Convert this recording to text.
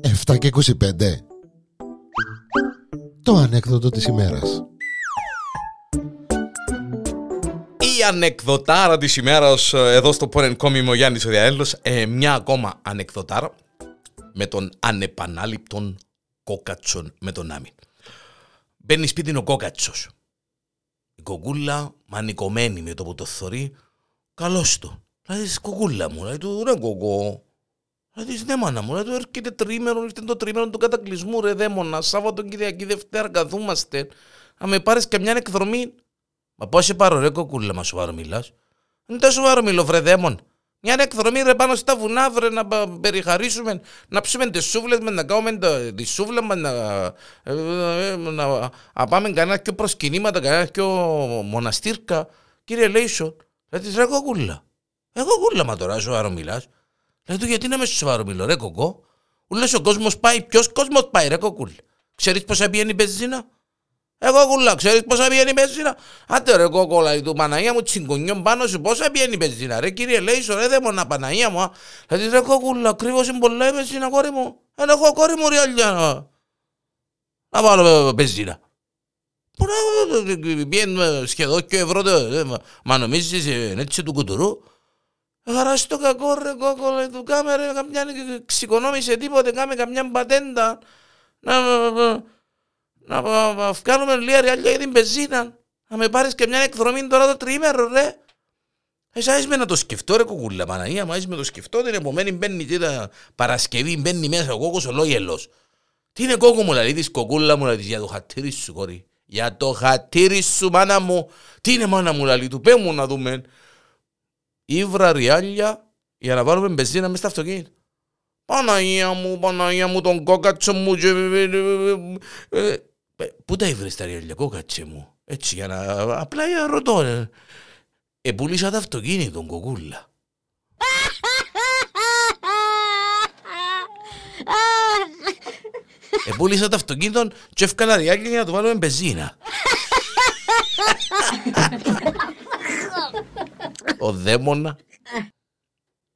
Εφτά και 25 Το ανέκδοτο της ημέρας. Η ανεκδοτάρα της ημέρας ε, εδώ στο Πόρεν Κόμιμο Γιάννης ο Διαέλος ε, Μια ακόμα ανεκδοτάρα με τον ανεπανάληπτον κόκατσον με τον Άμιν. Μπαίνει σπίτι ο κόκατσος. Η κοκούλα μανικωμένη με το που το θωρεί, καλώ του. Δηλαδή, κοκούλα μου, λέει του ρε κοκό. Δηλαδή, ναι, μάνα μου, λέει του έρχεται τρίμερο, ήρθε το τρίμερο του κατακλυσμού, ρε δαίμονα. Σάββατο Κυριακή Δευτέρα καθούμαστε. Να με πάρεις και μια εκδρομή. Μα πώς σε πάρω, ρε κοκούλα, μα σοβαρό μιλάς. Δεν τα σοβαρό μιλώ, βρε δαίμον. Μια εκδρομή ρε πάνω στα βουνά, βρε, να περιχαρίσουμε, να ψούμε τις σούβλες μας, να κάνουμε τη σούβλα μας, να, ε, ε, να, να πάμε κανένα πιο προσκυνήματα, κανένα πιο μοναστήρκα. Κύριε Λέισον, λέει της ρε κοκούλα. Εγώ κούλα μα τώρα, σοβαρό μιλάς. Λέει του γιατί να με σοβαρό μιλώ, ρε κοκό. Ούλες ο κόσμος πάει, ποιος κόσμος πάει ρε κοκούλα. Ξέρεις πόσα πιένει η μπεζίνα. Εγώ κουλά, ξέρεις πόσα πιένει η πεζίνα; Άντε ρε κόκολα, του Παναγία μου τσιγκουνιόν πάνω σου, πόσα πιένει η πεζίνα. Ρε κύριε λέει, ρε δαίμονα Παναγία μου. Δηλαδή ρε κόκουλα, κρύβος είναι πολλά η πεζίνα κόρη μου. Δεν έχω κόρη μου ριαλιά να βάλω πεζίνα. Πού να πιένουμε σχεδόν και ευρώ, μα νομίζεις έτσι του κουτουρού. Χαράς το κακό ρε κόκολα, του κάμε ρε, καμιά εξοικονόμησε τίποτε, κάμε καμιά πατέντα. Να, να βγάλουμε λίγα ριάλια για την πεζίνα. Να με πάρεις και μια εκδρομή τώρα το τριήμερο ρε. Εσά είσαι να το σκεφτώ ρε κουκούλα Παναγία μου, με το σκεφτώ την επομένη μπαίνει την Παρασκευή μπαίνει μέσα ο κόκκος ολόγελος. Τι είναι κόκκο μου λέει της κοκούλα μου λέει για το χατήρι σου κόρη. Για το χατήρι σου μάνα μου. Τι είναι μάνα μου λέει του πέ μου να δούμε. Ήβρα ριάλια για να βάλουμε μπεζίνα μέσα στο αυτοκίνητο. Παναγία μου, Παναγία μου, τον κόκατσο μου ε, πού τα έβρες τα ριαλιακό κάτσε μου; Έτσι για να... Απλά για ρωτώ. Ε. Επούλησα το αυτοκίνητο, κοκούλα. Επούλησα το αυτοκίνητο και έφκαλα ριάλια για να το βάλω με μπεζίνα. Ο δαίμονα